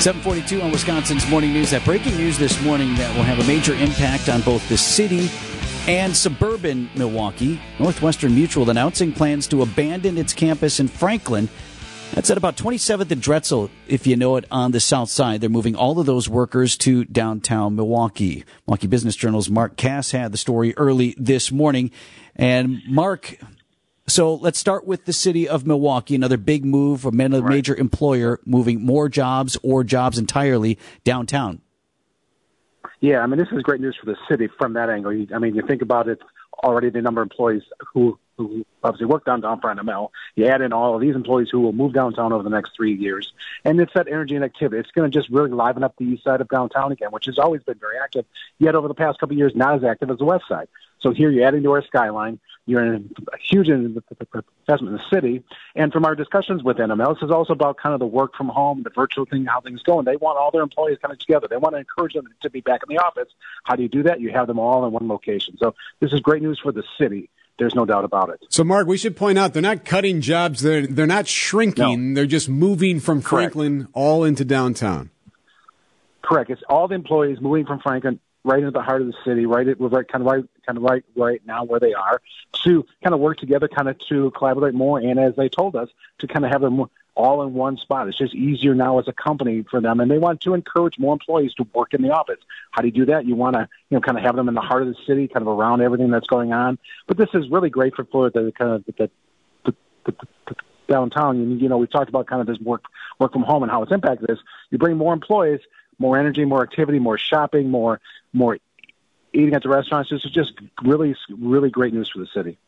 742 on Wisconsin's Morning News. That breaking news this morning that will have a major impact on both the city and suburban Milwaukee. Northwestern Mutual announcing plans to abandon its campus in Franklin. That's at about 27th and Drexel, if you know it, on the south side. They're moving all of those workers to downtown Milwaukee. Milwaukee Business Journal's Mark Kass had the story early this morning. And Mark, so let's start with the city of Milwaukee, another big move, a major employer moving more jobs or jobs entirely downtown. Yeah, I mean, this is great news for the city from that angle. I mean, you think about it already, the number of employees who, who obviously work downtown for NML. You add in all of these employees who will move downtown over the next three years. And it's that energy and activity. It's going to just really liven up the east side of downtown again, which has always been very active, yet over the past couple of years, not as active as the west side. So here you're adding to our skyline. You're in a huge investment in the city. And from our discussions with NML, this is also about kind of the work from home, the virtual thing, how things going. They want all their employees kind of together. They want to encourage them to be back in the office. How do you do that? You have them all in one location. So this is great news for the city. There's no doubt about it. So, Mark, we should point out they're not cutting jobs. They're they're not shrinking. No. They're just moving from Franklin Correct. all into downtown. Correct. It's all the employees moving from Franklin right into the heart of the city, right? We're right, kind of right, kind of right, right now where they are to kind of work together, kind of to collaborate more, and as they told us, to kind of have them all in one spot. It's just easier now as a company for them, and they want to encourage more employees to work in the office. How do you do that? You want to, you know, kind of have them in the heart of the city, kind of around everything that's going on. But this is really great for Florida, the kind of the, the, the, the, downtown. You, you know, we talked about kind of this work work from home and how it's impacted this. You bring more employees, more energy, more activity, more shopping, more more eating at the restaurants. This is just really really great news for the city.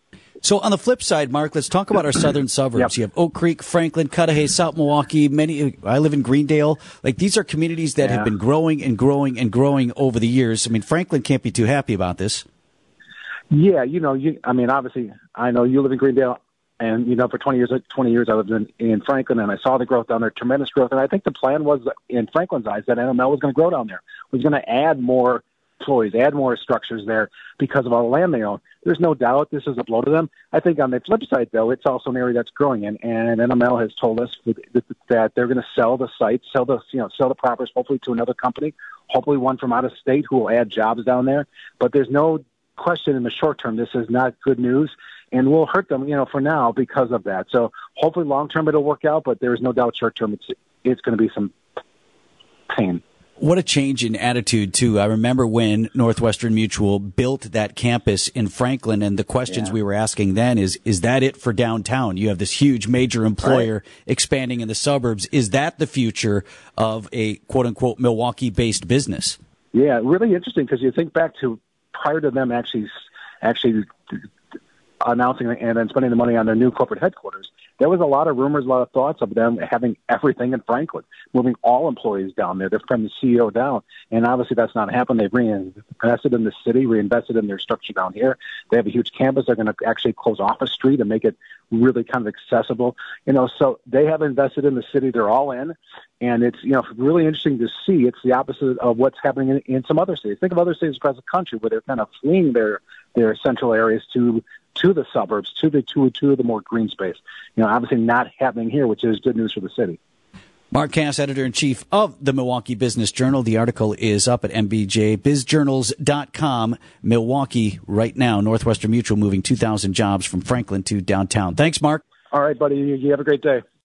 So on the flip side, Mark, let's talk about our southern suburbs. Yep. You have Oak Creek, Franklin, Cudahy, South Milwaukee. Many. I live in Greendale. Like these are communities that yeah. have been growing and growing and growing over the years. I mean, Franklin can't be too happy about this. Yeah, you know, you. I mean, obviously, I know you live in Greendale. And you know, for 20 years, 20 years, I lived in, in Franklin, and I saw the growth down there, tremendous growth. And I think the plan was, in Franklin's eyes, that NML was going to grow down there. Was going to add more employees, add more structures there because of all the land they own. There's no doubt this is a blow to them. I think on the flip side, though, it's also an area that's growing, and, and NML has told us that they're going to sell the site, sell the you know sell the properties, hopefully to another company, hopefully one from out of state who will add jobs down there. But there's no question in the short term this is not good news and will hurt them, you know, for now because of that. So hopefully long term it'll work out, but there is no doubt short term it's it's going to be some pain. What a change in attitude too. I remember when Northwestern Mutual built that campus in Franklin and the questions yeah. we were asking then is, is that it for downtown? You have this huge major employer right. expanding in the suburbs. Is that the future of a quote unquote Milwaukee based business? Yeah, really interesting because you think back to prior to them actually, actually uh, announcing and then spending the money on their new corporate headquarters, there was a lot of rumors, a lot of thoughts of them having everything in Franklin, moving all employees down there. They're from the CEO down, and obviously that's not happened. They've reinvested in the city, reinvested in their structure down here. They have a huge campus. They're going to actually close off a street and make it really kind of accessible. You know, so they have invested in the city. They're all in, and it's you know really interesting to see. It's the opposite of what's happening in, in some other cities. Think of other cities across the country where they're kind of fleeing their their central areas to to the suburbs, to the to to the more green space. You know, obviously not happening here, which is good news for the city. Mark Kass, editor in chief of the Milwaukee Business Journal. The article is up at mbjbizjournals.com. Milwaukee right now, Northwestern Mutual moving 2,000 jobs from Franklin to downtown. Thanks, Mark. All right, buddy. You have a great day.